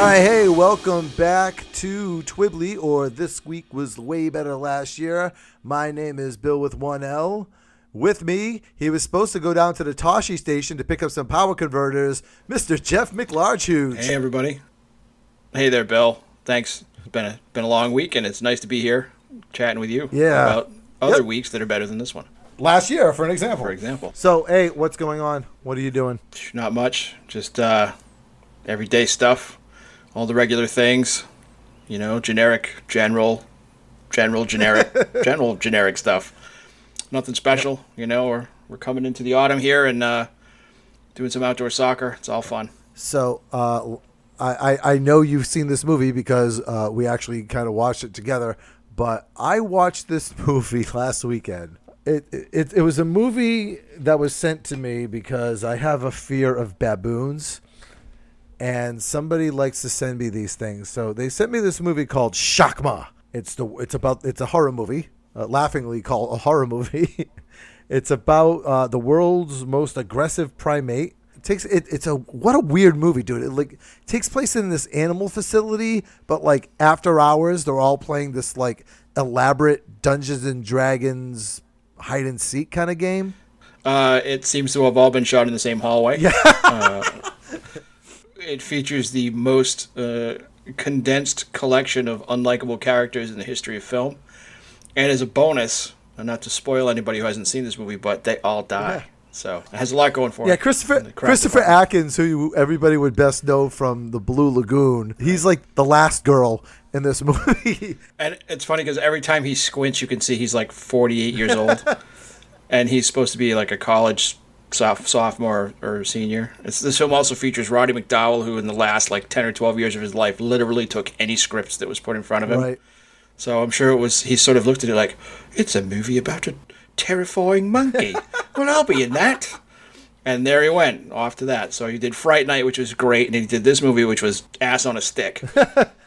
Hi, hey, welcome back to Twibbly, or This Week Was Way Better Last Year. My name is Bill with one L. With me, he was supposed to go down to the Tosche station to pick up some power converters, Mr. Jeff McLarge. Hey, everybody. Hey there, Bill. Thanks. It's been a, been a long week, and it's nice to be here chatting with you Yeah. about other Yep. weeks that are better than this one, Last year, for an example. for example. So, hey, what's going on? What are you doing? Not much, just uh, everyday stuff, all the regular things, you know, generic, general, general, generic, general, generic stuff. Nothing special, you know. We're we're coming into the autumn here and uh, doing some outdoor soccer. It's all fun. So, uh, I, I, I know you've seen this movie because uh, we actually kind of watched it together, but I watched this movie last weekend. It, it, it was a movie that was sent to me because I have a fear of baboons, and somebody likes to send me these things. So they sent me this movie called Shakma. It's the it's about it's a horror movie, uh, laughingly called a horror movie. it's about uh, the world's most aggressive primate. It takes it, it's a what a weird movie, dude. It like takes place in this animal facility, but like after hours, they're all playing this like elaborate Dungeons and Dragons hide and seek kind of game. Uh, it seems to have all been shot in the same hallway. Yeah. it features the most uh, condensed collection of unlikable characters in the history of film. And as a bonus, and not to spoil anybody who hasn't seen this movie, but they all die. So it has a lot going for it. Yeah, Christopher Christopher department. Atkins, who everybody would best know from the Blue Lagoon. He's like the last girl in this movie. And it's funny because every time he squints, you can see he's like 48 years old. and he's supposed to be like a college sophomore or senior. It's, this film also features Roddy McDowall, who in the last like 10 or 12 years of his life literally took any scripts that was put in front of him. right. So I'm sure it was, he sort of looked at it like, it's a movie about a terrifying monkey. well, I'll be in that. And there he went off to that. So he did Fright Night, which was great, and he did this movie, which was ass on a stick.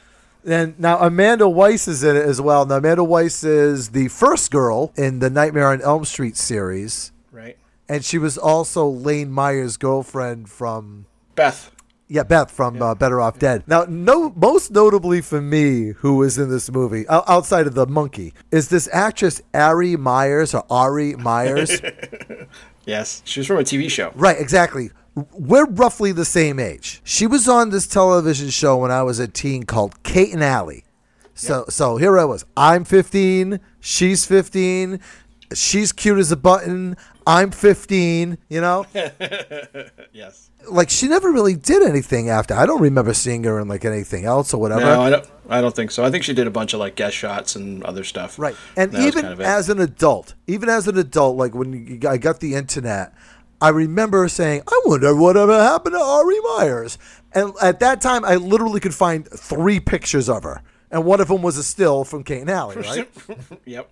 And now Amanda Wyss is in it as well. Now Amanda Wyss is the first girl in the Nightmare on Elm Street series, right? And she was also Lane Meyer's girlfriend from Beth. yeah Beth from uh, Better Off Dead. Now, no, most notably for me, who was in this movie outside of the monkey, is this actress Ari Meyers or Ari Meyers. Yes. She was from a TV show. Right, exactly. We're roughly the same age. She was on this television show when I was a teen called Kate and Allie. So so here I was. I'm 15, she's 15. She's cute as a button. I'm 15, you know? Yes. like she never really did anything after. I don't remember seeing her in like anything else or whatever. No, I don't. I don't think so. I think she did a bunch of like guest shots and other stuff. Right. And even kind of as an adult, even as an adult, like when you, I got the internet, I remember saying, I wonder whatever happened to Ari Meyers. And at that time, I literally could find three pictures of her. And one of them was a still from Kate and Allie, right? Yep.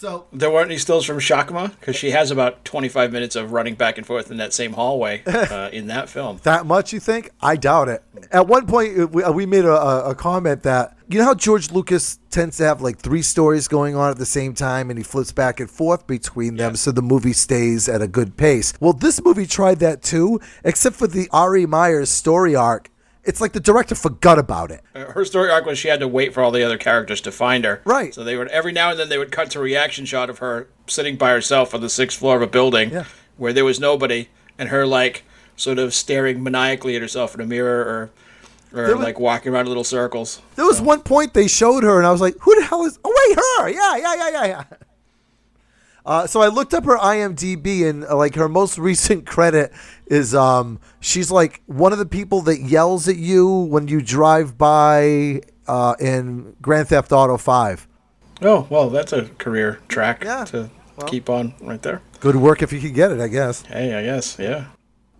So There weren't any stills from Shakma because she has about 25 minutes of running back and forth in that same hallway uh, in that film. that much, you think? I doubt it. At one point, uh, we, we made a, a, a comment that, you know how George Lucas tends to have like three stories going on at the same time and he flips back and forth between them so the movie stays at a good pace? Well, this movie tried that too, except for the Ari Meyers story arc. It's like the director forgot about it. Uh, Her story arc was she had to wait for all the other characters to find her. Right. So they would every now and then they would cut to a reaction shot of her sitting by herself on the sixth floor of a building Yeah. where there was nobody, and her like sort of staring maniacally at herself in a mirror or or was- like walking around in little circles. There was one point they showed her, and I was like, "Who the hell is? Oh wait, her! Yeah, yeah, yeah, yeah, yeah." Uh, so I looked up her IMDb, and uh, like her most recent credit is um, she's like one of the people that yells at you when you drive by uh, in Grand Theft Auto Five. Oh well, that's a career track Yeah, to well. keep on right there. Good work if you can get it, I guess. Hey, I guess yeah.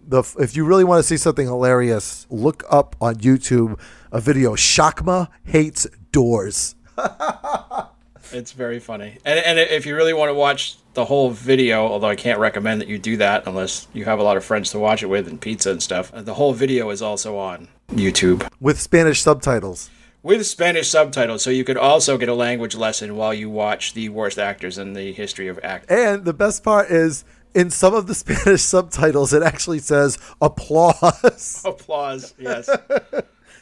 The if you really want to see something hilarious, look up on YouTube a video. Shakma hates doors. It's very funny. And, and if you really want to watch the whole video, although I can't recommend that you do that unless you have a lot of friends to watch it with and pizza and stuff, uh, the whole video is also on YouTube with Spanish subtitles. with Spanish subtitles. So you could also get a language lesson while you watch the worst actors in the history of acting. And the best part is in some of the Spanish subtitles, it actually says applause. Applause. Yes.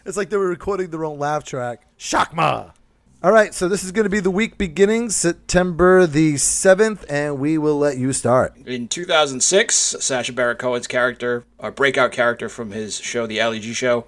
It's like they were recording their own laugh track. Shakma. All right, so this is going to be the week beginning September the 7th, and we will let you start. In 2006, Sacha Baron Cohen's character, a breakout character from his show, The Ali G Show,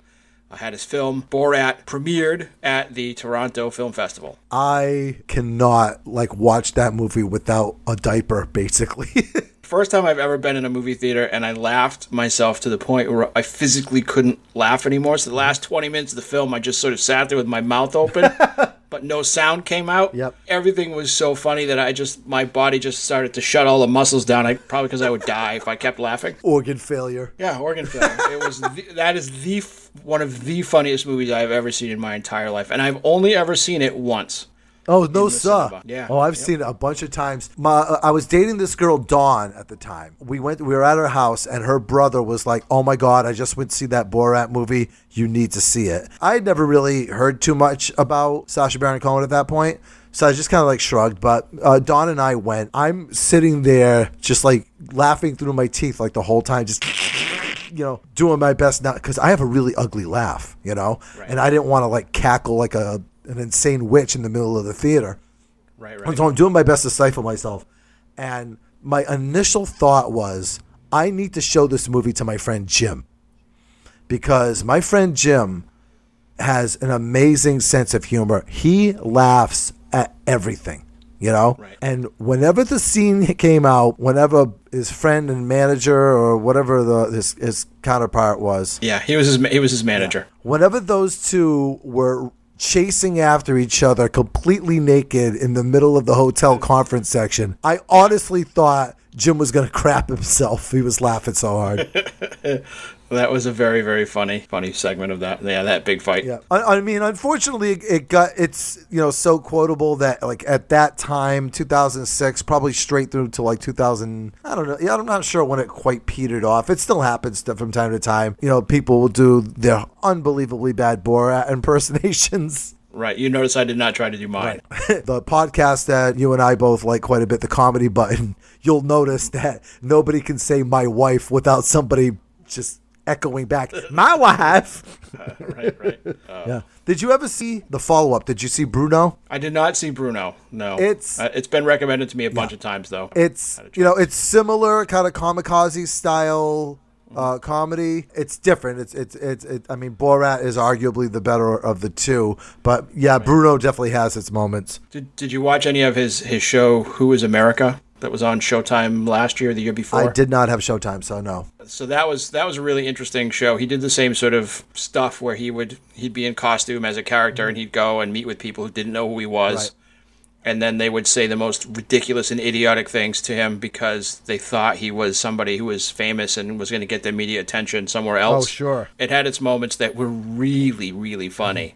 uh, had his film Borat premiered at the Toronto Film Festival. I cannot like watch that movie without a diaper, basically. First time I've ever been in a movie theater, and I laughed myself to the point where I physically couldn't laugh anymore. So the last 20 minutes of the film, I just sort of sat there with my mouth open, but no sound came out. Yep. Everything was so funny that I just, my body just started to shut all the muscles down. I probably because I would die if I kept laughing. Organ failure. Yeah, organ failure. it was the, that is the one of the funniest movies I've ever seen in my entire life, and I've only ever seen it once. Oh no, sir. Yeah. Oh, I've Yep. seen it a bunch of times. My, uh, I was dating this girl Dawn at the time. We went. We were at her house, and her brother was like, "Oh my god, I just went to see that Borat movie. You need to see it." I had never really heard too much about Sacha Baron Cohen at that point, so I just kind of like shrugged. But uh, Dawn and I went. I'm sitting there, just like laughing through my teeth, like the whole time, just. You know, doing my best not because I have a really ugly laugh, you know, and I didn't want to like cackle like a an insane witch in the middle of the theater. Right, right. So I'm doing my best to stifle myself. And my initial thought was, I need to show this movie to my friend Jim. Because my friend Jim has an amazing sense of humor. He laughs at everything, you know? Right. And whenever the scene came out, whenever his friend and manager or whatever the his, his counterpart was, Yeah, he was his he was his manager. whenever those two were chasing after each other completely naked in the middle of the hotel conference section, I honestly thought Jim was going to crap himself. He was laughing so hard. That was a very very funny funny segment of that. Yeah, that big fight. Yeah, I, I mean, unfortunately, it got it's you know so quotable that like at that time, 2006, probably straight through to like 2000. I don't know. Yeah, I'm not sure when it quite petered off. It still happens to- from time to time. You know, people will do their unbelievably bad Borat impersonations. Right. You notice I did not try to do mine. the podcast that you and I both like quite a bit, the comedy button, you'll notice that nobody can say my wife without somebody just echoing back, my wife. right, right. Uh, Yeah. Did you ever see the follow up? Did you see Bruno? I did not see Bruno. No. It's- uh, it's been recommended to me a bunch of times though. It's you know it's similar kind of kamikaze style uh, comedy. It's different. It's it's it's. It, I mean, Borat is arguably the better of the two, but yeah, Bruno definitely has its moments. Did Did you watch any of his his show Who Is America that was on Showtime last year, or the year before? I did not have Showtime, so no. so that was that was a really interesting show. He did the same sort of stuff where he would he'd be in costume as a character and he'd go and meet with people who didn't know who he was. Right. And then they would say the most ridiculous and idiotic things to him because they thought he was somebody who was famous and was going to get their media attention somewhere oh, else. Oh, sure. It had its moments that were really, really funny.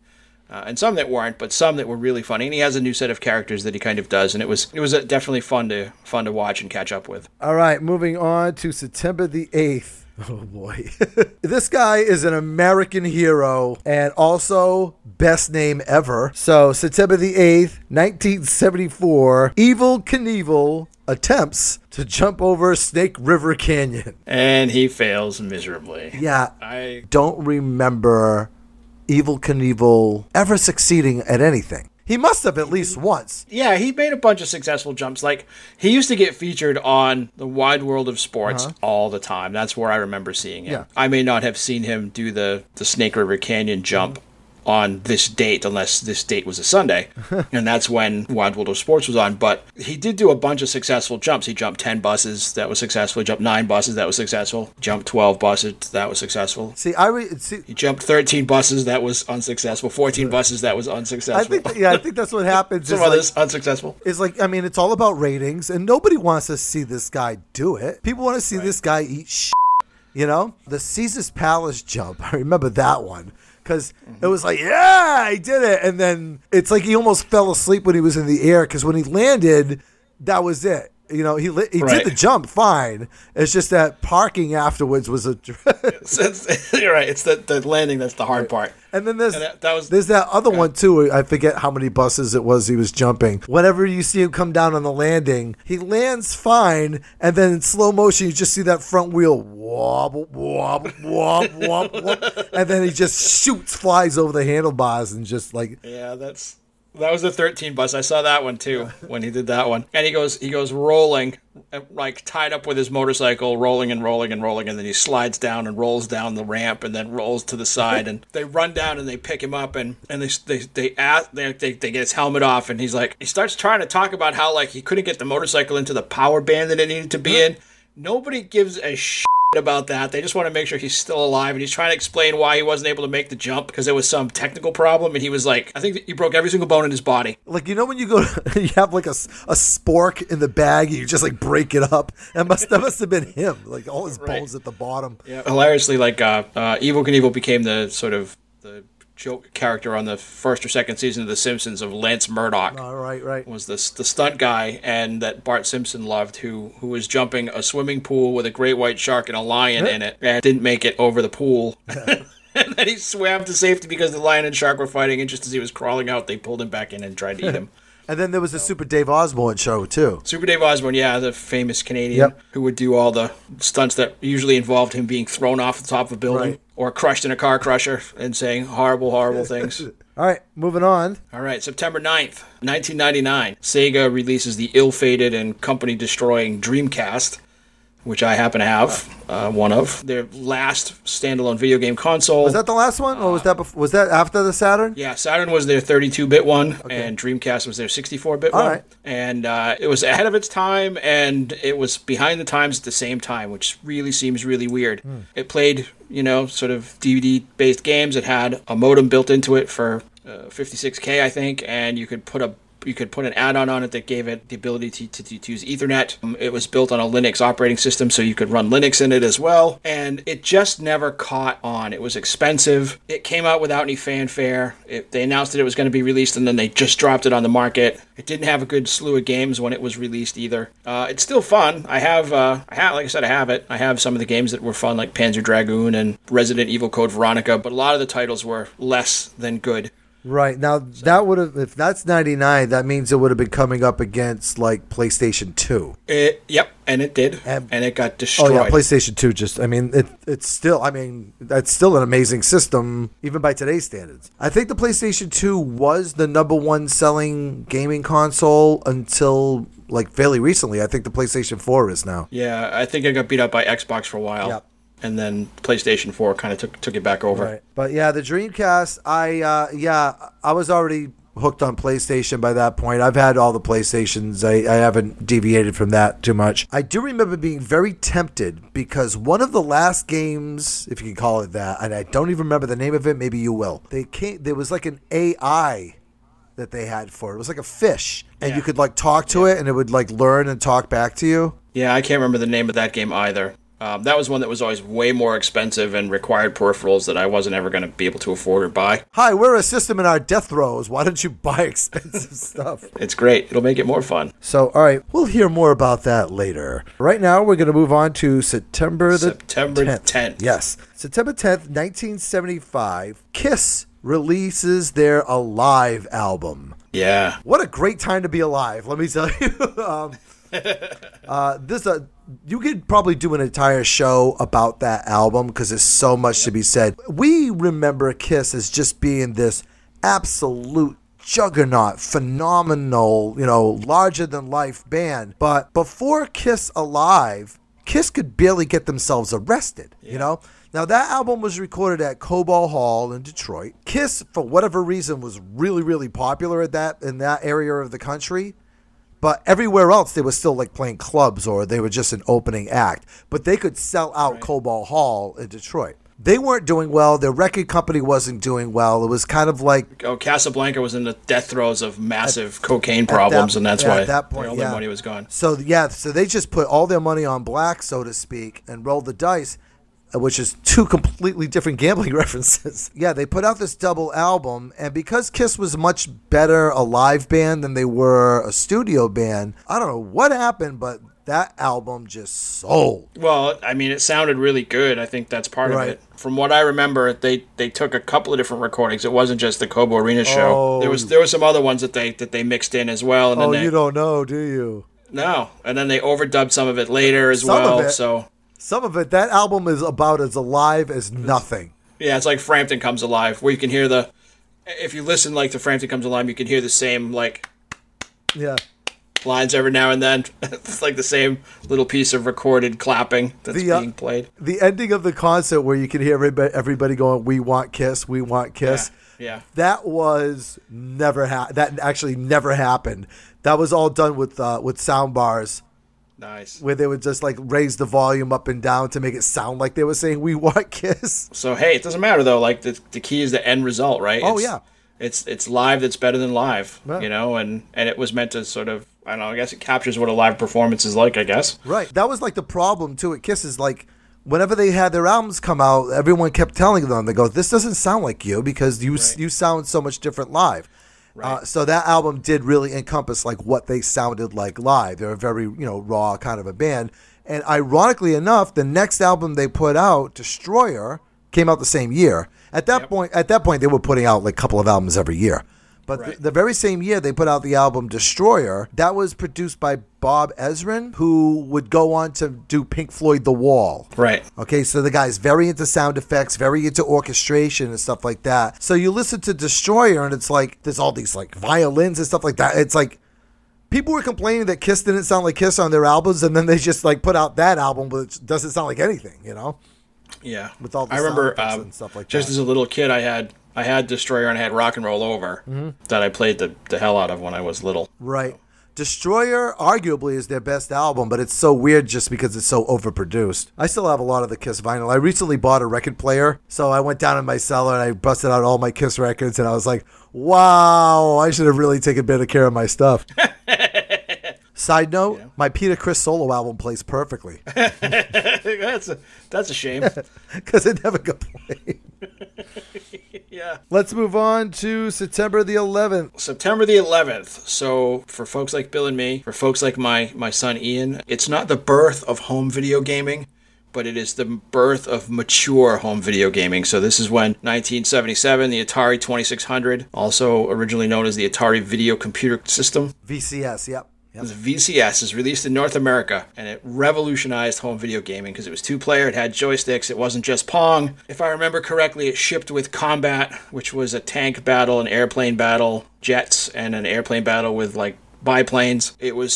Uh, and some that weren't, but some that were really funny. And he has a new set of characters that he kind of does, and it was it was uh, definitely fun to fun to watch and catch up with. All right, moving on to September the 8th. Oh boy. this guy is an American hero and also best name ever. So, September the 8th, 1974, Evel Knievel attempts to jump over Snake River Canyon. And he fails miserably. Yeah, I don't remember Evel Knievel ever succeeding at anything. He must have at least once. yeah, he made a bunch of successful jumps. Like he used to get featured on the Wide World of Sports all the time. That's where I remember seeing him. Uh-huh. Yeah. I may not have seen him do the the Snake River Canyon jump on this date unless this date was a Sunday, and that's when Wild World of Sports was on. But he did do a bunch of successful jumps. He jumped ten buses, that was successful. He jumped nine buses, that was successful. Jumped twelve buses, that was successful. See, I re- see. He jumped thirteen buses, that was unsuccessful. Fourteen buses, that was unsuccessful. I think, yeah, I think that's what happens. Some is like, others unsuccessful. is like, I mean, it's all about ratings, and nobody wants to see this guy do it. People want to see this guy eat shit. You know, the Caesar's Palace jump. I remember that one because it was like, yeah, I did it, and then it's like he almost fell asleep when he was in the air because when he landed, that was it. You know, he li- he Right. did the jump fine. It's just that parking afterwards was a. It's- it's- you're right. It's the, the landing that's the hard part. And then there's And that- that was- there's that other one too. I forget how many buses it was he was jumping. Whenever you see him come down on the landing, he lands fine, and then in slow motion you just see that front wheel wobble, wobble, wobble, wobble, wobble, and then he just shoots, flies over the handlebars, and just like Yeah, that's that was the 13 bus. I saw that one too when he did that one. And he goes he goes rolling uh, like tied up with his motorcycle, rolling and rolling and rolling and then he slides down and rolls down the ramp and then rolls to the side and they run down and they pick him up and and they they they ask, they, they they get his helmet off and he's like he starts trying to talk about how like he couldn't get the motorcycle into the power band that it needed to be in. Nobody gives a shit about that. They just want to make sure he's still alive, and he's trying to explain why he wasn't able to make the jump because there was some technical problem, and he was like, I think he broke every single bone in his body. like you know when you go to, you have like a, a spork in the bag and you just like break it up. That must that must have been him. Like all his Right. bones at the bottom. Yeah, hilariously, like uh, uh, Evel Knievel became the sort of the joke character on the first or second season of The Simpsons of Lance Murdoch. All right, right. was the the stunt guy and that Bart Simpson loved who who was jumping a swimming pool with a great white shark and a lion in it and didn't make it over the pool. and then he swam to safety because the lion and shark were fighting and just as he was crawling out they pulled him back in and tried to eat him. And then there was the Super Dave Osborne show too. Super Dave Osborne, yeah, the famous Canadian Yep. who would do all the stunts that usually involved him being thrown off the top of a building Right. or crushed in a car crusher and saying horrible, horrible things. All right, moving on. All right, September 9th, 1999, Sega releases the ill fated and company destroying Dreamcast, which I happen to have uh, one of. Their last standalone video game console. Was that the last one, or was that before, was that after the Saturn? yeah, Saturn was their 32 bit one, and Dreamcast was their 64 bit All one. right. And uh, it was ahead of its time, and it was behind the times at the same time, which really seems really weird. Hmm. It played, you know, sort of DVD based games. It had a modem built into it for uh, 56K, I think, and you could put a you could put an add-on on it that gave it the ability to, to, to use Ethernet. Um, it was built on a Linux operating system, so you could run Linux in it as well. And it just never caught on. It was expensive. It came out without any fanfare. It, they announced that it was going to be released, and then they just dropped it on the market. It didn't have a good slew of games when it was released either. Uh, it's still fun. I have, uh, I have, like I said, I have it. I have some of the games that were fun, like Panzer Dragoon and Resident Evil Code Veronica, but a lot of the titles were less than good. Right now, that would have if that's ninety nine. That means it would have been coming up against like PlayStation Two. It, yep, and it did, And- and, it got destroyed. Oh yeah, PlayStation Two. Just I mean, it it's still. I mean, that's still an amazing system even by today's standards. I think the PlayStation Two was the number one selling gaming console until like fairly recently. I think the PlayStation Four is now. yeah, I think it got beat up by Xbox for a while, Yep. And then PlayStation Four kind of took took it back over. Right. But yeah, the Dreamcast, I uh yeah, I was already hooked on PlayStation by that point. I've had all the PlayStations. I, I haven't deviated from that too much. I do remember being very tempted because one of the last games, if you can call it that, and I don't even remember the name of it, maybe you will. They came there was like an AI that they had for it. It was like a fish. And Yeah. you could like talk to it and it would like learn and talk back to you. Yeah, I can't remember the name of that game either. Um, that was one that was always way more expensive and required peripherals that I wasn't ever going to be able to afford or buy. Hi, we're a system in our death throes. Why don't you buy expensive stuff? It's great. It'll make it more fun. So, all right, we'll hear more about that later. Right now, we're going to move on to September the September 10th. 10th. Yes, September 10th, 1975. Kiss releases their Alive album. Yeah. What a great time to be alive, let me tell you. um, uh, this uh, you could probably do an entire show about that album because there's so much to be said. We remember Kiss as just being this absolute juggernaut, phenomenal, you know, larger than life band. But before Kiss Alive, Kiss could barely get themselves arrested, you know? Now that album was recorded at Cobo Hall in Detroit. Kiss, for whatever reason, was really, really popular at that in that area of the country. But everywhere else, they were still like playing clubs or they were just an opening act. But they could sell out Right. Cobo Hall in Detroit. They weren't doing well. Their record company wasn't doing well. It was kind of like Oh, Casablanca was in the death throes of massive cocaine problems, that- and that's yeah, why at that point, all yeah. their money was gone. So yeah, so they just put all their money on black, so to speak, and rolled the dice, Uh, which is two completely different gambling references. yeah, they put out this double album, and because Kiss was much better a live band than they were a studio band, I don't know what happened, but that album just sold. Well, I mean, it sounded really good. I think that's part Right. of it. From what I remember, they they took a couple of different recordings. It wasn't just the Cobo Arena show. Oh. There was there were some other ones that they that they mixed in as well. And then Oh, they, you don't know, do you? no, and then they overdubbed some of it later as Some of well. it. So Some of it, that album is about as alive as nothing. yeah, it's like Frampton Comes Alive, where you can hear the. If you listen like to Frampton Comes Alive, you can hear the same like Yeah. lines every now and then. it's like the same little piece of recorded clapping that's The, uh, being played. The ending of the concert where you can hear everybody, everybody going, "We want Kiss, we want Kiss." Yeah. That was never ha- that actually never happened. That was all done with uh, with sound bars Nice. where they would just like raise the volume up and down to make it sound like they were saying "We want Kiss." So hey, it doesn't matter though. Like the the key is the end result, right? Oh, It's- yeah. It's it's live that's better than live, Yeah. you know, and and it was meant to sort of I don't know. I guess it captures what a live performance is like. I guess. Right. That was like the problem too at Kiss is like whenever they had their albums come out, everyone kept telling them they go, "This doesn't sound like you because you Right. you sound so much different live." Uh, so that album did really encompass like what they sounded like live. They're a very you know raw kind of a band. And ironically enough, the next album they put out, Destroyer, came out the same year. At that Yep. point, at that point, they were putting out like a couple of albums every year. But Right. the, the very same year they put out the album Destroyer, that was produced by Bob Ezrin, who would go on to do Pink Floyd The Wall. Right. Okay, so the guy's very into sound effects, very into orchestration and stuff like that. So you listen to Destroyer and it's like there's all these like violins and stuff like that. It's like people were complaining that Kiss didn't sound like Kiss on their albums, and then they just like put out that album, which doesn't sound like anything, you know? Yeah. With all the I remember effects um, and stuff like just that. as a little kid, I had I had Destroyer and I had Rock and Roll Over Mm-hmm. that I played the the hell out of when I was little. Right. Destroyer arguably is their best album, but it's so weird just because it's so overproduced. I still have a lot of the Kiss vinyl. I recently bought a record player, so I went down in my cellar and I busted out all my Kiss records, and I was like, "Wow, I should have really taken better care of my stuff." Side note: My Peter Criss solo album plays perfectly that's a that's a shame. because it never got played. yeah. Let's move on to September the 11th. September the 11th. So for folks like Bill and me, for folks like my my son Ian, it's not the birth of home video gaming, but it is the birth of mature home video gaming. So this is when 1977, the Atari 2600, also originally known as the Atari Video Computer System, VCS. Yep. Yep. the VCS is released in North America, and it revolutionized home video gaming because it was two player, it had joysticks, it wasn't just Pong. If I remember correctly, it shipped with Combat, which was a tank battle, an airplane battle, jets, and an airplane battle with like biplanes. It was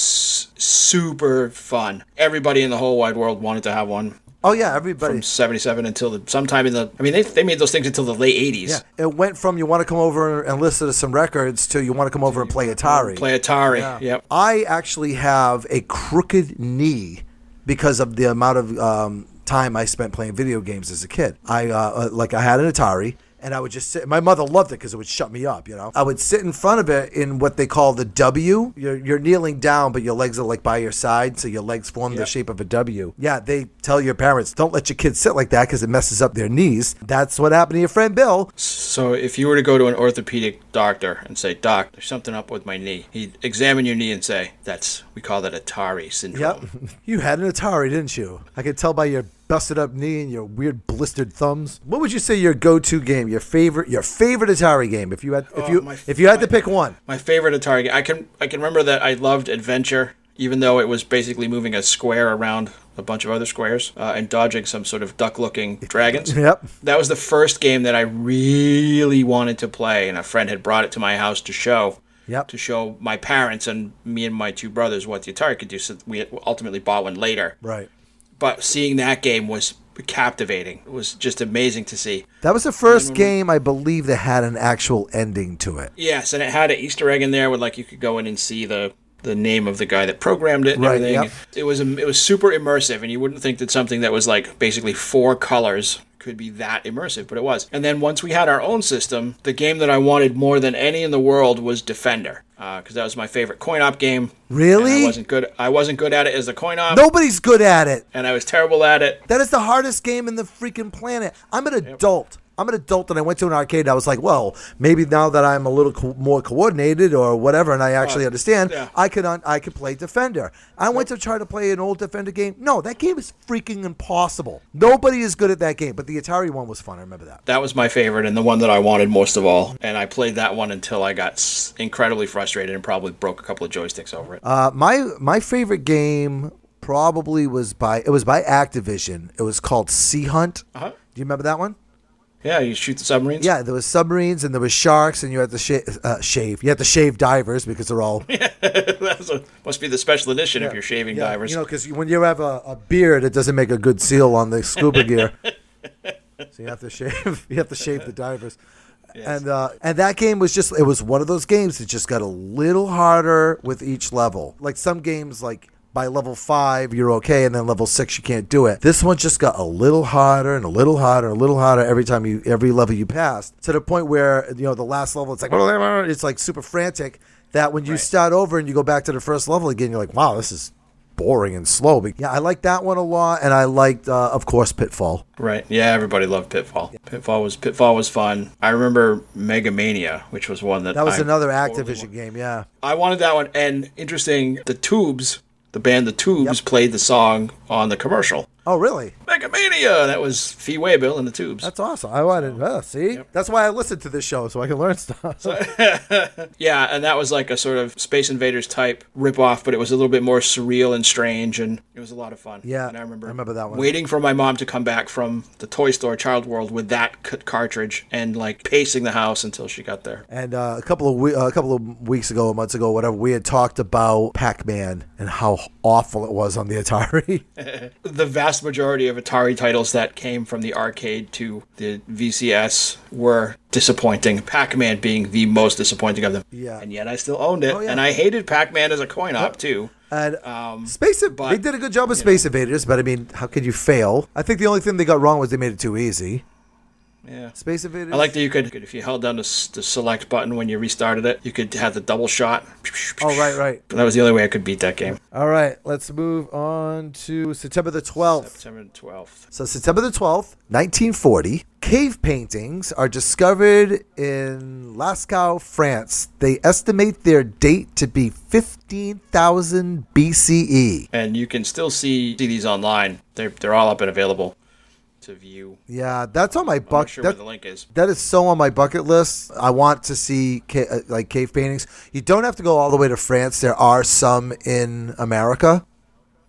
super fun. Everybody in the whole wide world wanted to have one Oh yeah, everybody. from 77 until the, sometime in the. I mean, they, they made those things until the late 80s. Yeah, it went from you want to come over and listen to some records to you want to come over and play Atari. Play Atari. Yep. I actually have a crooked knee because of the amount of um, time I spent playing video games as a kid. I uh, uh, like I had an Atari. And I would just sit. My mother loved it because it would shut me up. You know, I would sit in front of it in what they call the W. You're, you're kneeling down, but your legs are like by your side, so your legs form the shape of a W. Yeah, they tell your parents don't let your kids sit like that because it messes up their knees. That's what happened to your friend Bill. So if you were to go to an orthopedic doctor and say, "Doc, there's something up with my knee," he'd examine your knee and say, "That's we call that Atari syndrome." Yep. You had an Atari, didn't you? I could tell by your busted up knee and your weird blistered thumbs. What would you say your go-to game, your favorite, your favorite Atari game? If you had, if Oh, you, my- if you had to pick one, My favorite Atari game. I can I can remember that I loved Adventure, even though it was basically moving a square around a bunch of other squares uh, and dodging some sort of duck-looking dragons. Yep. That was the first game that I really wanted to play, and a friend had brought it to my house to show. Yep. To show my parents and me and my two brothers what the Atari could do. So we ultimately bought one later. right? But seeing that game was captivating. It was just amazing to see. That was the first mm-hmm. game I believe that had an actual ending to it. Yes, and it had an Easter egg in there where like you could go in and see the the name of the guy that programmed it and Right, everything. yep. It was it was super immersive, and you wouldn't think that something that was like basically four colors could be that immersive, but it was. And then once we had our own system, the game that I wanted more than any in the world was Defender, Uh because that was my favorite coin op game. Really? I wasn't good. I wasn't good at it as a coin op, Nobody's good at it. and I was terrible at it. That is the hardest game in the freaking planet. I'm an adult. I'm an adult, and I went to an arcade. And I was like, well, maybe now that I'm a little co- more coordinated or whatever, and I actually understand, yeah. I could un- I could play Defender. I went to try to play an old Defender game. No, that game is freaking impossible. Nobody is good at that game, but the Atari one was fun. I remember that. That was my favorite and the one that I wanted most of all. And I played that one until I got s- incredibly frustrated and probably broke a couple of joysticks over it. Uh, my my favorite game probably was by it was by Activision. It was called Sea Hunt. Uh-huh. Do you remember that one? Yeah, you shoot the submarines. Yeah, there was submarines and there was sharks, and you had to sh- uh, shave. You had to shave divers because they're all That's a, must be the special edition if you're shaving Yeah, divers. You know, because when you have a, a beard, it doesn't make a good seal on the scuba gear. so you have to shave. You have to shave the divers. And uh, and that game was just it was one of those games that just got a little harder with each level. Like some games, like by level five you're okay, and then level six you can't do it. This one just got a little harder and a little harder, a little harder every time you every level you passed to the point where you know the last level it's like it's like super frantic. That when you Right. start over and you go back to the first level again, you're like, wow, this is boring and slow. But yeah, I like that one a lot, and I liked, uh, of course, Pitfall. Right. Yeah, everybody loved Pitfall. Pitfall was Pitfall was fun. I remember Mega Mania, which was one that That was I another Activision wa- game. Yeah, I wanted that one. And interesting, the Tubes, the band The Tubes, played the song on the commercial. Oh, really? Mega Mania. That was Fee Waybill in the Tubes. That's awesome. I wanted. Uh, see, that's why I listened to this show so I can learn stuff. Yeah, and that was like a sort of Space Invaders type ripoff, but it was a little bit more surreal and strange, and it was a lot of fun. Yeah, and I remember, I remember that one. Waiting for my mom to come back from the toy store, Child World, with that c- cartridge, and like pacing the house until she got there. And uh, a couple of we- uh, a couple of weeks ago, months ago, whatever, we had talked about Pac-Man and how awful it was on the Atari. The vast majority of Atari titles that came from the arcade to the VCS were disappointing. Pac-Man being the most disappointing of them. Yeah. and yet I still owned it, Oh, yeah. and I hated Pac-Man as a coin op too. And Um, Space, Inv- but, they did a good job with Space Invaders, but I mean, how could you fail? I think the only thing they got wrong was they made it too easy. Yeah. Space Invaders. I like that you could, if you held down the, the select button when you restarted it, you could have the double shot. Oh, right, right. That was the only way I could beat that game. All right, let's move on to September the 12th. September 12th. So, September the 12th, 1940, cave paintings are discovered in Lascaux, France. They estimate their date to be 15,000 BCE. And you can still see, see these online. They're, they're all up and available to view. Yeah, that's on my bucket. sure where the link is. that is so on my bucket list. I want to see ca- uh, like cave paintings. You don't have to go all the way to France. There are some in America.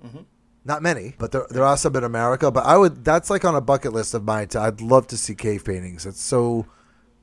Mm-hmm. Not many, but there, there are some in America. But I would that's like on a bucket list of mine. I'd love to see cave paintings. It's so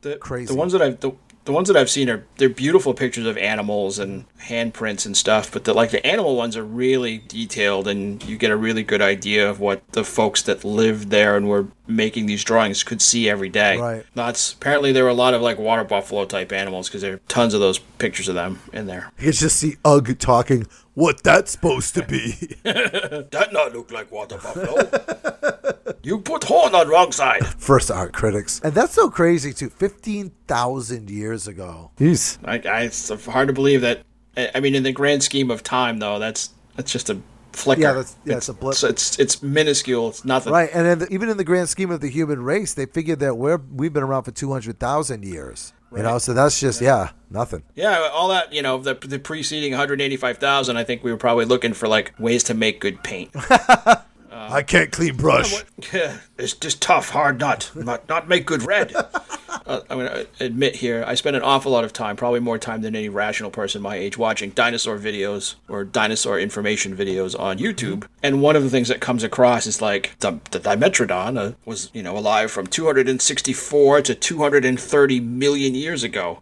The, Crazy. The ones that I've the, the ones that I've seen are they're beautiful pictures of animals and handprints and stuff. But the like the animal ones are really detailed, and you get a really good idea of what the folks that lived there and were making these drawings could see every day. Right. That's apparently there were a lot of like water buffalo type animals because there are tons of those pictures of them in there. you can just see Ugg talking. What that's supposed to be? That not look like water buffalo. you put horn on wrong side. First art critics, and that's so crazy too. Fifteen thousand years ago. Jeez. I, I, it's hard to believe that. I I mean, in the grand scheme of time, though, that's that's just a flicker. Yeah, that's- yeah, it's a blip. It's, it's it's minuscule. It's nothing. Right, and in the, even in the grand scheme of the human race, they figured that we're we've been around for two hundred thousand years. You know, so that's just yeah, nothing. Yeah, all that you know, the the preceding 185,000. I think we were probably looking for like ways to make good paint. I can't clean brush. it's just tough, hard nut, not not make good red. uh, I'm gonna admit here, I spend an awful lot of time, probably more time than any rational person my age, watching dinosaur videos or dinosaur information videos on YouTube. And one of the things that comes across is like the, the Dimetrodon uh, was, you know, alive from 264 to 230 million years ago.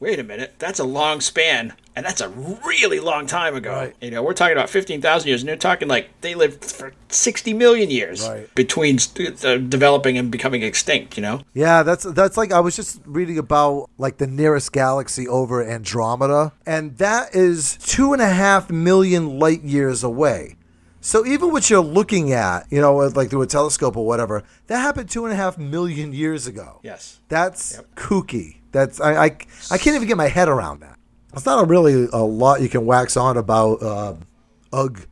Wait a minute, that's a long span And that's a really long time ago. Right. You know, we're talking about 15,000 years, and they're talking like they lived for 60 million years Right. between uh, developing and becoming extinct, you know? Yeah, that's that's like I was just reading about like the nearest galaxy over Andromeda, and that is two and a half million light years away. So even what you're looking at, you know, like through a telescope or whatever, that happened two and a half million years ago. Yes. That's kooky. That's I, I I can't even get my head around that. It's not a really a lot you can wax on about uh, ugh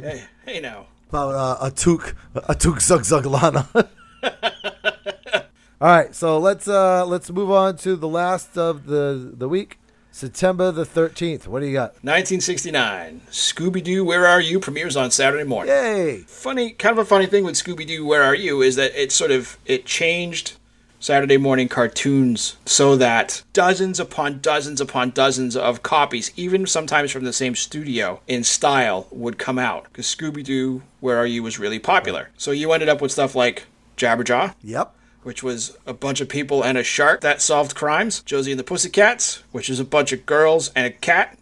Hey, hey now. About uh, Atuk Atuk Zug Zug Lana. All right, so let's uh let's move on to the last of the the week, September the thirteenth. What do you got? 1969. Scooby Doo, Where Are You premieres on Saturday morning. Yay! funny kind of a funny thing with Scooby Doo Where Are You is that it sort of it changed Saturday morning cartoons so that dozens upon dozens upon dozens of copies, even sometimes from the same studio in style, would come out because Scooby Doo Where Are You was really popular. So you ended up with stuff like Jabberjaw, Yep. which was a bunch of people and a shark that solved crimes. Josie and the Pussycats, which is a bunch of girls and a cat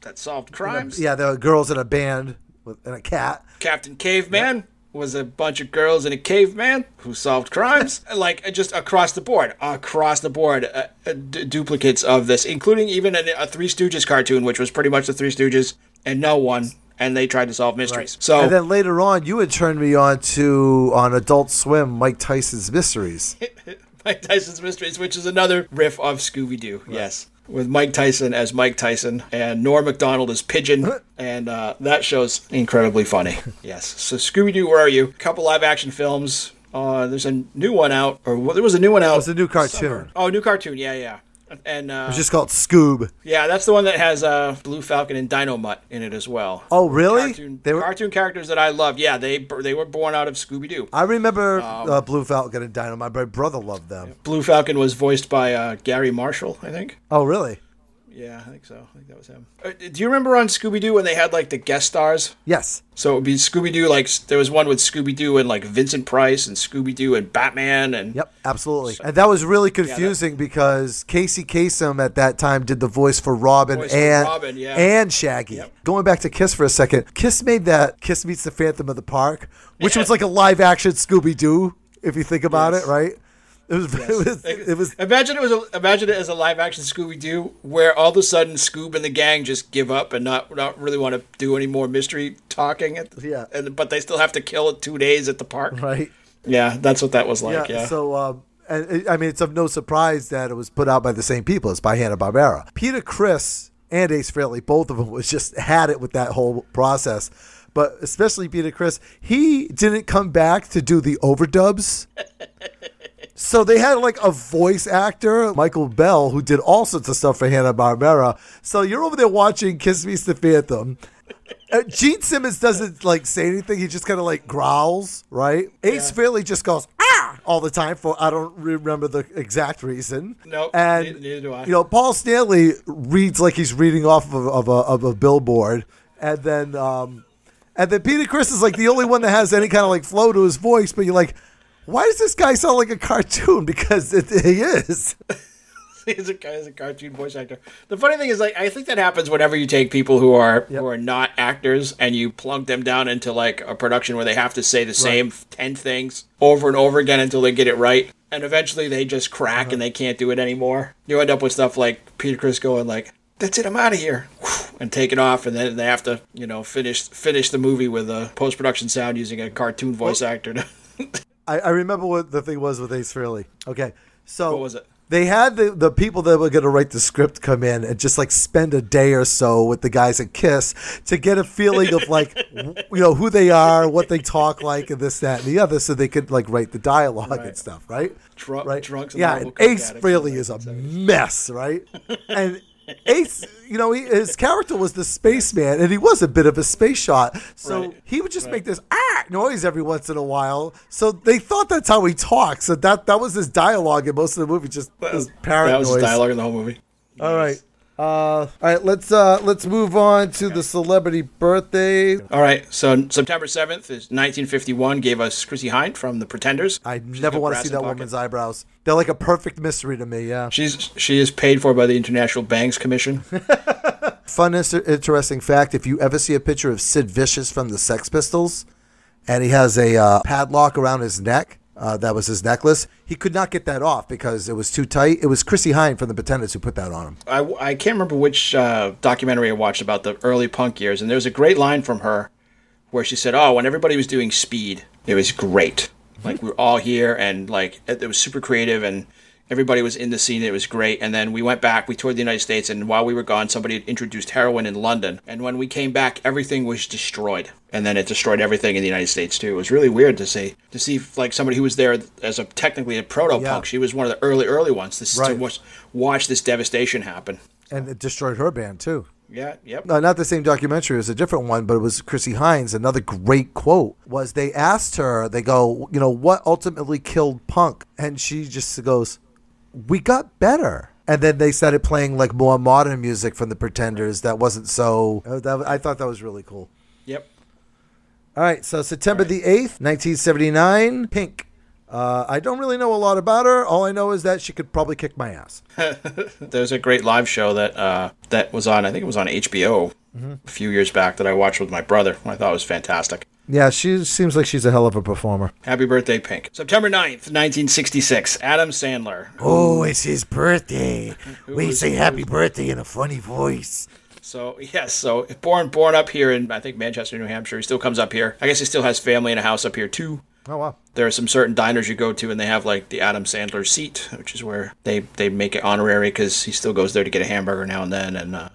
that solved crimes. Yeah, there are girls in a band with and a cat. Captain Caveman was a bunch of girls and a caveman who solved crimes. like uh, just across the board, across the board, uh, uh, d- duplicates of this, including even a, a Three Stooges cartoon, which was pretty much the Three Stooges and no one, and they tried to solve mysteries. So And then later on, you had turned me on to on Adult Swim, Mike Tyson's Mysteries. Mike Tyson's Mysteries, which is another riff of Scooby Doo. Yes. With Mike Tyson as Mike Tyson and Norm MacDonald as Pigeon. and uh, that show's incredibly funny. yes. So, Scooby Doo, where are you? A couple live action films. Uh, there's a new one out, or well, there was a new one out. It was a new cartoon. Oh, new cartoon. Yeah, yeah. And uh, It's just called Scoob. yeah, that's the one that has uh, Blue Falcon and Dynomutt in it as well. Oh, really? Cartoon, They were. cartoon characters that I love. Yeah, they they were born out of Scooby Doo. I remember Um, uh, Blue Falcon and Dino. My brother loved them. Blue Falcon was voiced by uh, Gary Marshall, I think. Oh, really? Yeah, I think so. I think that was him. Uh, do you remember on Scooby Doo when they had like the guest stars? Yes. So it would be Scooby Doo, like there was one with Scooby Doo and like Vincent Price and Scooby Doo and Batman and Yep, absolutely. And that was really confusing because Casey Kasem at that time did the voice for Robin Voice for and Robin, yeah. and Shaggy. Yep. Going back to Kiss for a second, Kiss made that Kiss meets the Phantom of the Park, which was like a live action Scooby Doo, if you think about Yes. it, right? It was it was it was Imagine it was a, imagine it as a live action Scooby Doo where all of a sudden Scoob and the gang just give up and not not really want to do any more mystery talking. At, Yeah. and but they still have to kill it two days at the park. right. Yeah, that's what that was like. Yeah. Yeah. So, um, and it, I mean, it's of no surprise that it was put out by the same people. It's by Hanna Barbera. Peter Criss and Ace Frehley, both of them, was just had it with that whole process. But especially Peter Criss, he didn't come back to do the overdubs. So they had like a voice actor, Michael Bell, who did all sorts of stuff for Hanna Barbera. So you're over there watching Kiss Me the Phantom. Uh, Gene Simmons doesn't like say anything. He just kind of like growls, right? Ace Frehley just goes ah all the time for I don't remember the exact reason. Nope, and neither- neither do I. You know, Paul Stanley reads like he's reading off of, of a of a billboard, and then um, and then Peter Criss is like the only one that has any kind of like flow to his voice. But you're like, why does this guy sound like a cartoon? Because it, he is. he's a he's a cartoon voice actor. The funny thing is, like, I think that happens whenever you take people who are who are not actors and you plunk them down into like a production where they have to say the same ten things over and over again until they get it right, and eventually they just crack and uh-huh. they can't do it anymore. You end up with stuff like Peter Criss going like. That's it. I'm out of here, and take it off, and then they have to, you know, finish finish the movie with a post production sound using a cartoon voice actor. To, I, I remember what the thing was with Ace Frehley. Okay, so What was it? They had the, the people that were going to write the script come in and just like spend a day or so with the guys at Kiss to get a feeling of like, w- you know, who they are, what they talk like, and this, that, and the other, so they could like write the dialogue and stuff, right? Drunk- right. drunks and yeah, and Ace Frehley is a mess, right? and Ace, you know, he, his character was the spaceman, and he was a bit of a space shot. So Right. he would just make this ah noise every once in a while. So they thought that's how he talks. So that that was his dialogue in most of the movie, just this parrot that was noise. the dialogue in the whole movie. All right. Uh, all right, let's uh, let's move on to the celebrity birthday. All right, so September 7th is 1951, gave us Chrissie Hynde from The Pretenders. I She's never want to see that pocket. woman's eyebrows. They're like a perfect mystery to me. Yeah. She's she is paid for by the International Banks Commission. Fun, interesting fact: if you ever see a picture of Sid Vicious from the Sex Pistols, and he has a uh, padlock around his neck. Uh, that was his necklace. He could not get that off because it was too tight. It was Chrissie Hynde from the Pretenders who put that on him. I, I can't remember which uh, documentary I watched about the early punk years, and there was a great line from her where she said, "Oh, when everybody was doing speed, it was great. Like we were all here, and like it, it was super creative, and everybody was in the scene. It was great. And then we went back, we toured the United States, and while we were gone, somebody had introduced heroin in London. And when we came back, everything was destroyed. And then it destroyed everything in the United States too. It was really weird to see to see like somebody who was there as a technically a proto punk. Yeah. She was one of the early early ones. This Right. to watch, watch this devastation happen. And it destroyed her band too. Yeah. Yep. No, not the same documentary. It was a different one, but it was Chrissie Hynde. Another great quote was they asked her, they go, you know, what ultimately killed punk? And she just goes, we got better. And then they started playing like more modern music from the Pretenders that wasn't so. uh, That, I thought that was really cool. Yep. All right, so September the 8th, 1979, Pink. Uh, I don't really know a lot about her. All I know is that she could probably kick my ass. There's a great live show that uh, that was on. I think it was on HBO a few years back that I watched with my brother. I thought was fantastic. Yeah, she seems like she's a hell of a performer. Happy birthday, Pink. September 9th, 1966. Adam Sandler. Oh, it's his birthday. We say happy birthday in a funny voice. So yes, so born born up here in I think Manchester, New Hampshire. He still comes up here. I guess he still has family and a house up here too. Oh, wow. There are some certain diners you go to, and they have like the Adam Sandler seat, which is where they they make it honorary because he still goes there to get a hamburger now and then. And uh,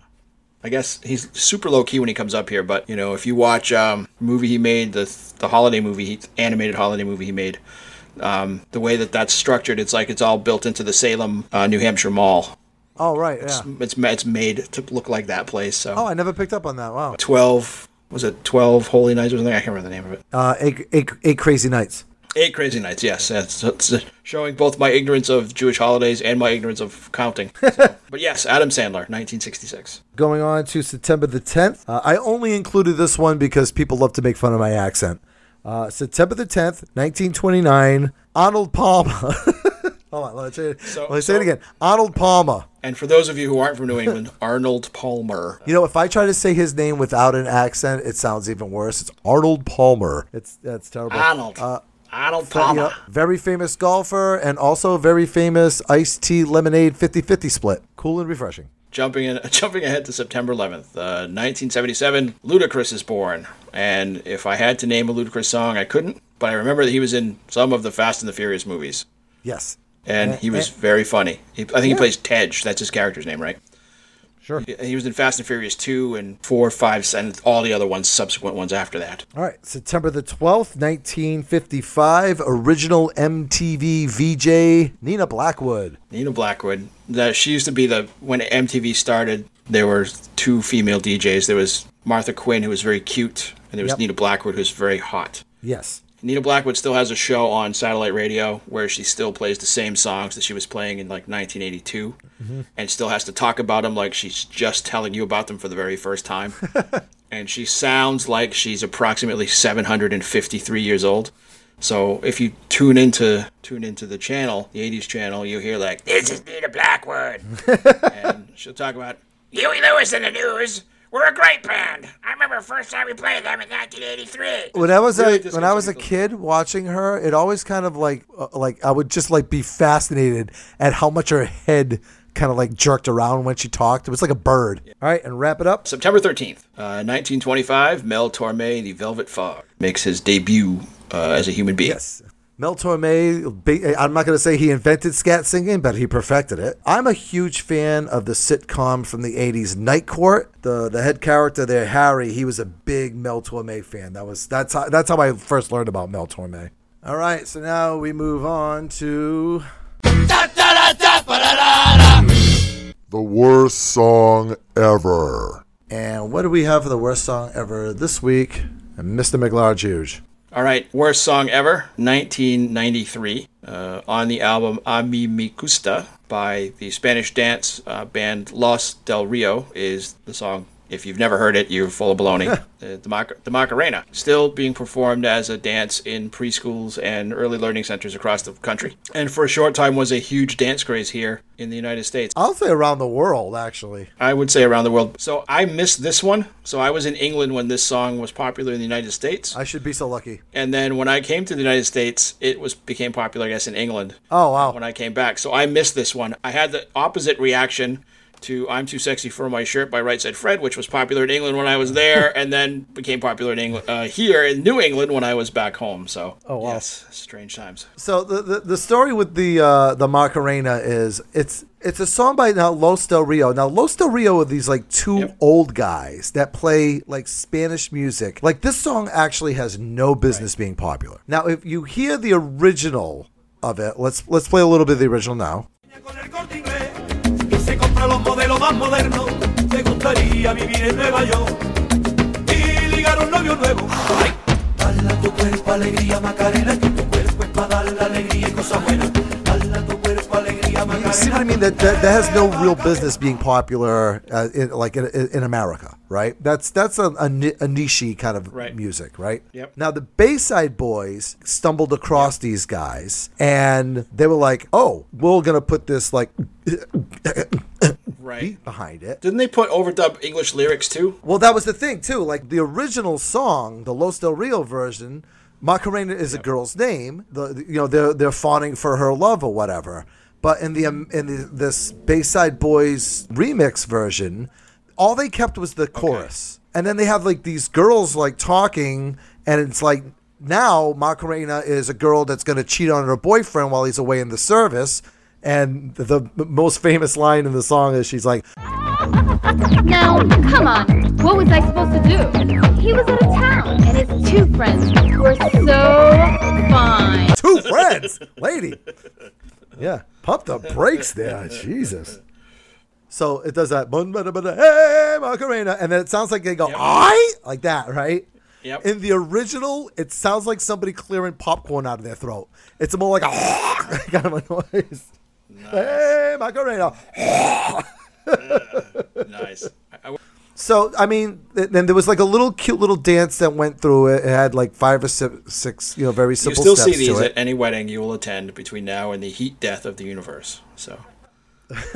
I guess he's super low key when he comes up here. But you know, if you watch um, movie he made, the the holiday movie, he, animated holiday movie he made, um, the way that that's structured, it's like it's all built into the Salem, uh, New Hampshire Mall. Oh, right, yeah. It's it's made to look like that place. So Oh, I never picked up on that. Wow. 12 was it 12 holy nights or something i can't remember the name of it Uh, eight, eight, eight crazy nights. Eight crazy nights yes that's, that's showing both my ignorance of jewish holidays and my ignorance of counting So- but yes adam sandler 1966 Going on to September the 10th. Uh, I only included this one because people love to make fun of my accent. Uh, September the 10th, 1929, Arnold Palmer. Hold on, let me say it, So- let me say it again. Arnold Palmer. and for those of you who aren't from new england arnold palmer You know, if I try to say his name without an accent, it sounds even worse. It's Arnold Palmer. It's that's terrible. arnold Uh, arnold Yeah, palmer very famous golfer and also very famous iced tea lemonade 50-50 split. Cool and refreshing. jumping in jumping ahead to september 11th uh, 1977 ludacris is born and if i had to name a ludacris song i couldn't but i remember that he was in some of the fast and the furious movies Yes. and Eh, he was eh. very funny. He, I think he plays Tej. That's his character's name, right? Sure. He- was in Fast and Furious 2 and 4, 5, and all the other ones, subsequent ones after that. All right, September the 12th, 1955, original MTV VJ Nina Blackwood. Nina Blackwood. That she used to be the when MTV started. There were two female DJs. There was Martha Quinn, who was very cute, and there was Yep. Nina Blackwood, who was very hot. Yes. Nina Blackwood still has a show on satellite radio where she still plays the same songs that she was playing in like 1982 mm-hmm. and still has to talk about them like she's just telling you about them for the very first time. and she sounds like she's approximately 753 years old. So if you tune into tune into the channel, the 80s channel, you hear like this is Nina Blackwood. and she'll talk about Huey Lewis and the News. We're a great band. I remember the first time we played them in 1983. When I was Really a when I was a disconcerting. kid watching her, it always kind of like uh, like I would just like be fascinated at how much her head kind of like jerked around when she talked. It was like a bird. All right, and wrap it up. September 13th, uh, 1925, Mel Torme, the Velvet Fog, makes his debut uh, as a human being. Yes. Mel Torme, I'm not going to say he invented scat singing, but he perfected it. I'm a huge fan of the sitcom from the 80s, Night Court. The the head character there, Harry, he was a big Mel Torme fan. That was that's how, that's how I first learned about Mel Torme. All right, so now we move on to The worst song ever. and what do we have for the worst song ever this week? Mr. McLarge Huge. All right, worst song ever, 1993, uh, on the album A Mi Me Gusta by the Spanish dance uh, band Los Del Rio is the song If you've never heard it, you're full of baloney. the, the, Mac- the Macarena, still being performed as a dance in preschools and early learning centers across the country. And for a short time was a huge dance craze here in the United States. I'll say around the world, actually. I would say around the world. So I missed this one. So I was in England when this song was popular in the United States. I should be so lucky. And then when I came to the United States, it was became popular, I guess, in England. Oh, wow. When I came back, so I missed this one. I had the opposite reaction to "I'm Too Sexy for My Shirt" by Right Said Fred, which was popular in England when I was there, and then became popular in England uh, here in New England when I was back home. So, Oh, wow. yes, strange times. So the, the the story with the uh, the Macarena is it's it's a song by now Los Del Rio. Now Los Del Rio are these like two Yep. old guys that play like Spanish music. Like this song actually has no business being popular. Now if you hear the original of it, let's let's play a little bit of the original now. Con el corte inglés y se compra los modelos más modernos. Te gustaría vivir en Nueva York y ligar un novio nuevo. Ay, dale a tu cuerpo alegría, Macarena, que tu cuerpo es para darle alegría y cosas buenas. Dale a tu cuerpo alegría, You see what I mean? That that, that has no real business being popular, uh, in, like in, in America, right? That's that's a, a, a niche kind of Right. music, right? Yep. Now the Bayside Boys stumbled across these guys, and they were like, "Oh, we're gonna put this like Right. behind it." Didn't they put overdub English lyrics too? Well, that was the thing too. Like the original song, the Los Del Rio version, Macarena is a girl's name. The the- you know they're they're fawning for her love or whatever. But in the um, in the, this Bayside Boys remix version, all they kept was the chorus, and then they have like these girls like talking, and it's like now Macarena is a girl that's going to cheat on her boyfriend while he's away in the service. And the, the most famous line in the song is she's like, Now, come on. What was I supposed to do? He was out of town, and his two friends were so fine. two friends, lady. Yeah, pump the brakes there, Jesus. So it does that, "Bun, bada, bada, hey Macarena, and then it sounds like they go, Yep. I like that, right? Yep. In the original, it sounds like somebody clearing popcorn out of their throat. It's more like a kind of a noise. Hey Macarena. Uh, nice. I, I, So I mean, then there was like a little cute little dance that went through it. It had like five or six, you know, very simple. you still see these at any wedding you will attend between now and the heat death of the universe. So,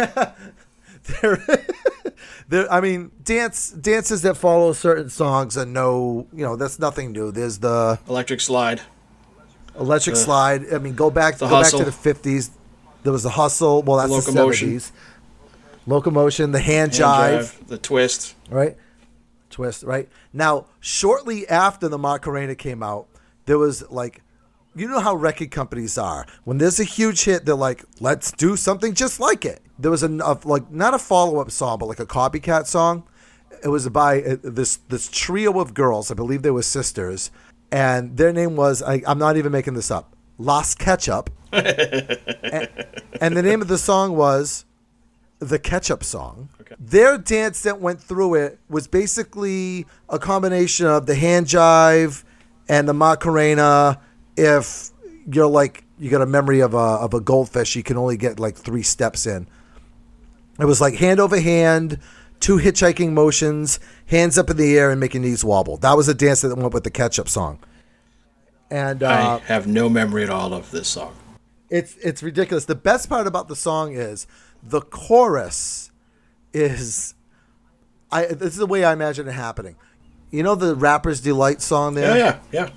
there, there. I mean, dance dances that follow certain songs and no, you know, that's nothing new. There's the electric slide. electric slide. I mean, go back, The go hustle. back to the fifties. There was the hustle. Well, that's the Locomotion. seventies. Locomotion, the hand, hand jive, the twist. right? Twist, right? Now, shortly after the Macarena came out, there was like, you know how record companies are. When there's a huge hit, they're like, let's do something just like it. There was a, a like not a follow up song, but like a copycat song. It was by uh, this this trio of girls. I believe they were sisters, and their name was I, I'm not even making this up. Las Ketchup, and, and the name of the song was the ketchup song. Their dance that went through it was basically a combination of the hand jive and the Macarena. If you're like you got a memory of a of a goldfish, you can only get like three steps in. It was like hand over hand, two hitchhiking motions, hands up in the air and making knees wobble. That was a dance that went with the ketchup song. And uh, I have no memory at all of this song. it's it's ridiculous. The best part about the song is the chorus is I this is the way I imagine it happening. You know the rapper's delight song there, Yeah, yeah,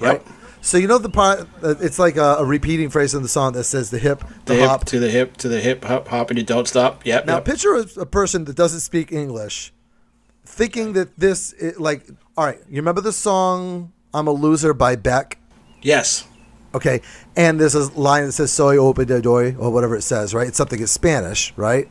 yeah. right? So you know the part uh, it's like a, a repeating phrase in the song that says the hip, the, The hip hop. to the hip to the hip hop hop and you don't stop. Yep. Now yep. picture a, a person that doesn't speak English thinking that this i like all right, you remember the song I'm a loser by Beck? yes. Okay, and there's a line that says "Soy open de doy" or whatever it says, right? It's something in Spanish, right?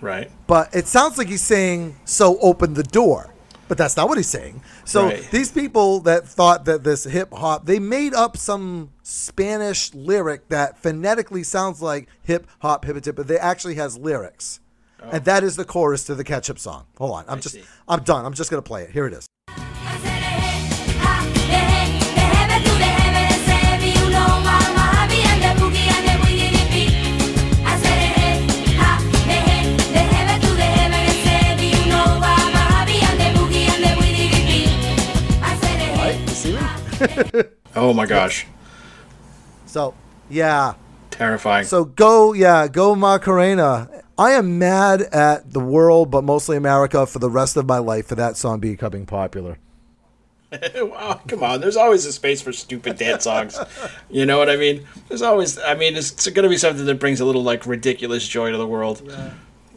Right. But it sounds like he's saying "So open the door," but that's not what he's saying. So Right. these people that thought that this hip hop, they made up some Spanish lyric that phonetically sounds like hip hop, hip hip, but they actually has lyrics, and oh. that is the chorus to the Ketchup song. Hold on, I'm Oh. I just, see. I'm done. I'm just gonna play it. Here it is. Oh my gosh, So yeah. terrifying. So go, yeah, go Macarena. I am mad at the world, but mostly America, for the rest of my life for that song becoming popular. wow, come on. There's always a space for stupid dance songs. You know what I mean? There's always. I mean, it's, it's going to be something that brings a little like ridiculous joy to the world.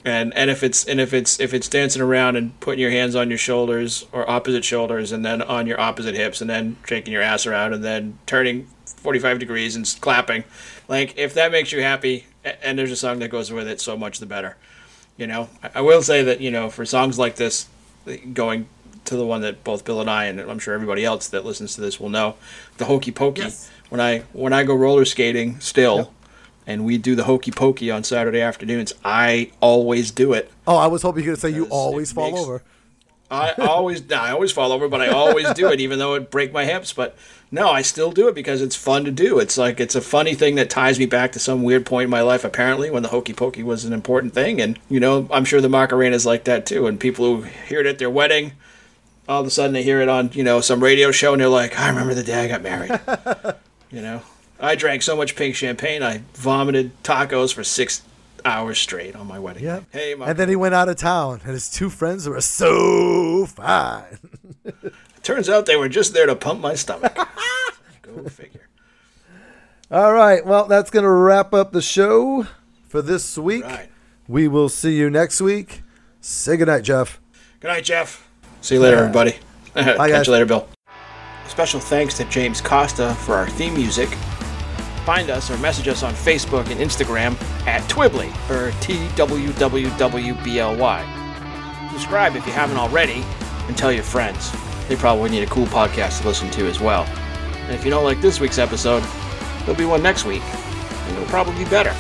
And and if it's and if it's if it's dancing around and putting your hands on your shoulders or opposite shoulders and then on your opposite hips and then shaking your ass around and then turning 45 degrees and clapping, like if that makes you happy and there's a song that goes with it, so much the better. You know, I- will say that you know for songs like this, going to the one that both Bill and I and I'm sure everybody else that listens to this will know, the hokey pokey. Yes. When I when I go roller skating still, and we do the hokey pokey on Saturday afternoons, I always do it. Oh, I was hoping you were going to say you always fall makes- over. I always I always fall over, but I always do it, even though it break my hips. But no, I still do it because it's fun to do. It's like it's a funny thing that ties me back to some weird point in my life. Apparently, when the hokey pokey was an important thing, and you know, I'm sure the Macarena is like that too. And people who hear it at their wedding, all of a sudden they hear it on you know some radio show, and they're like, I remember the day I got married. you know, I drank so much pink champagne, I vomited tacos for six hours straight on my wedding. Yep. Hey, my And then he went out of town, and his two friends were so fine. Turns out they were just there to pump my stomach. Go figure. All right, well, that's going to wrap up the show for this week. Right. We will see you next week. Say goodnight, Jeff. Good night, Jeff. See you later, everybody. Catch guys. you later, Bill. Special thanks to James Costa for our theme music. Find us or message us on Facebook and Instagram at Twibbly or T W W W B L Y. Subscribe if you haven't already and tell your friends. They probably need a cool podcast to listen to as well. And if you don't like this week's episode, there'll be one next week, and it'll probably be better.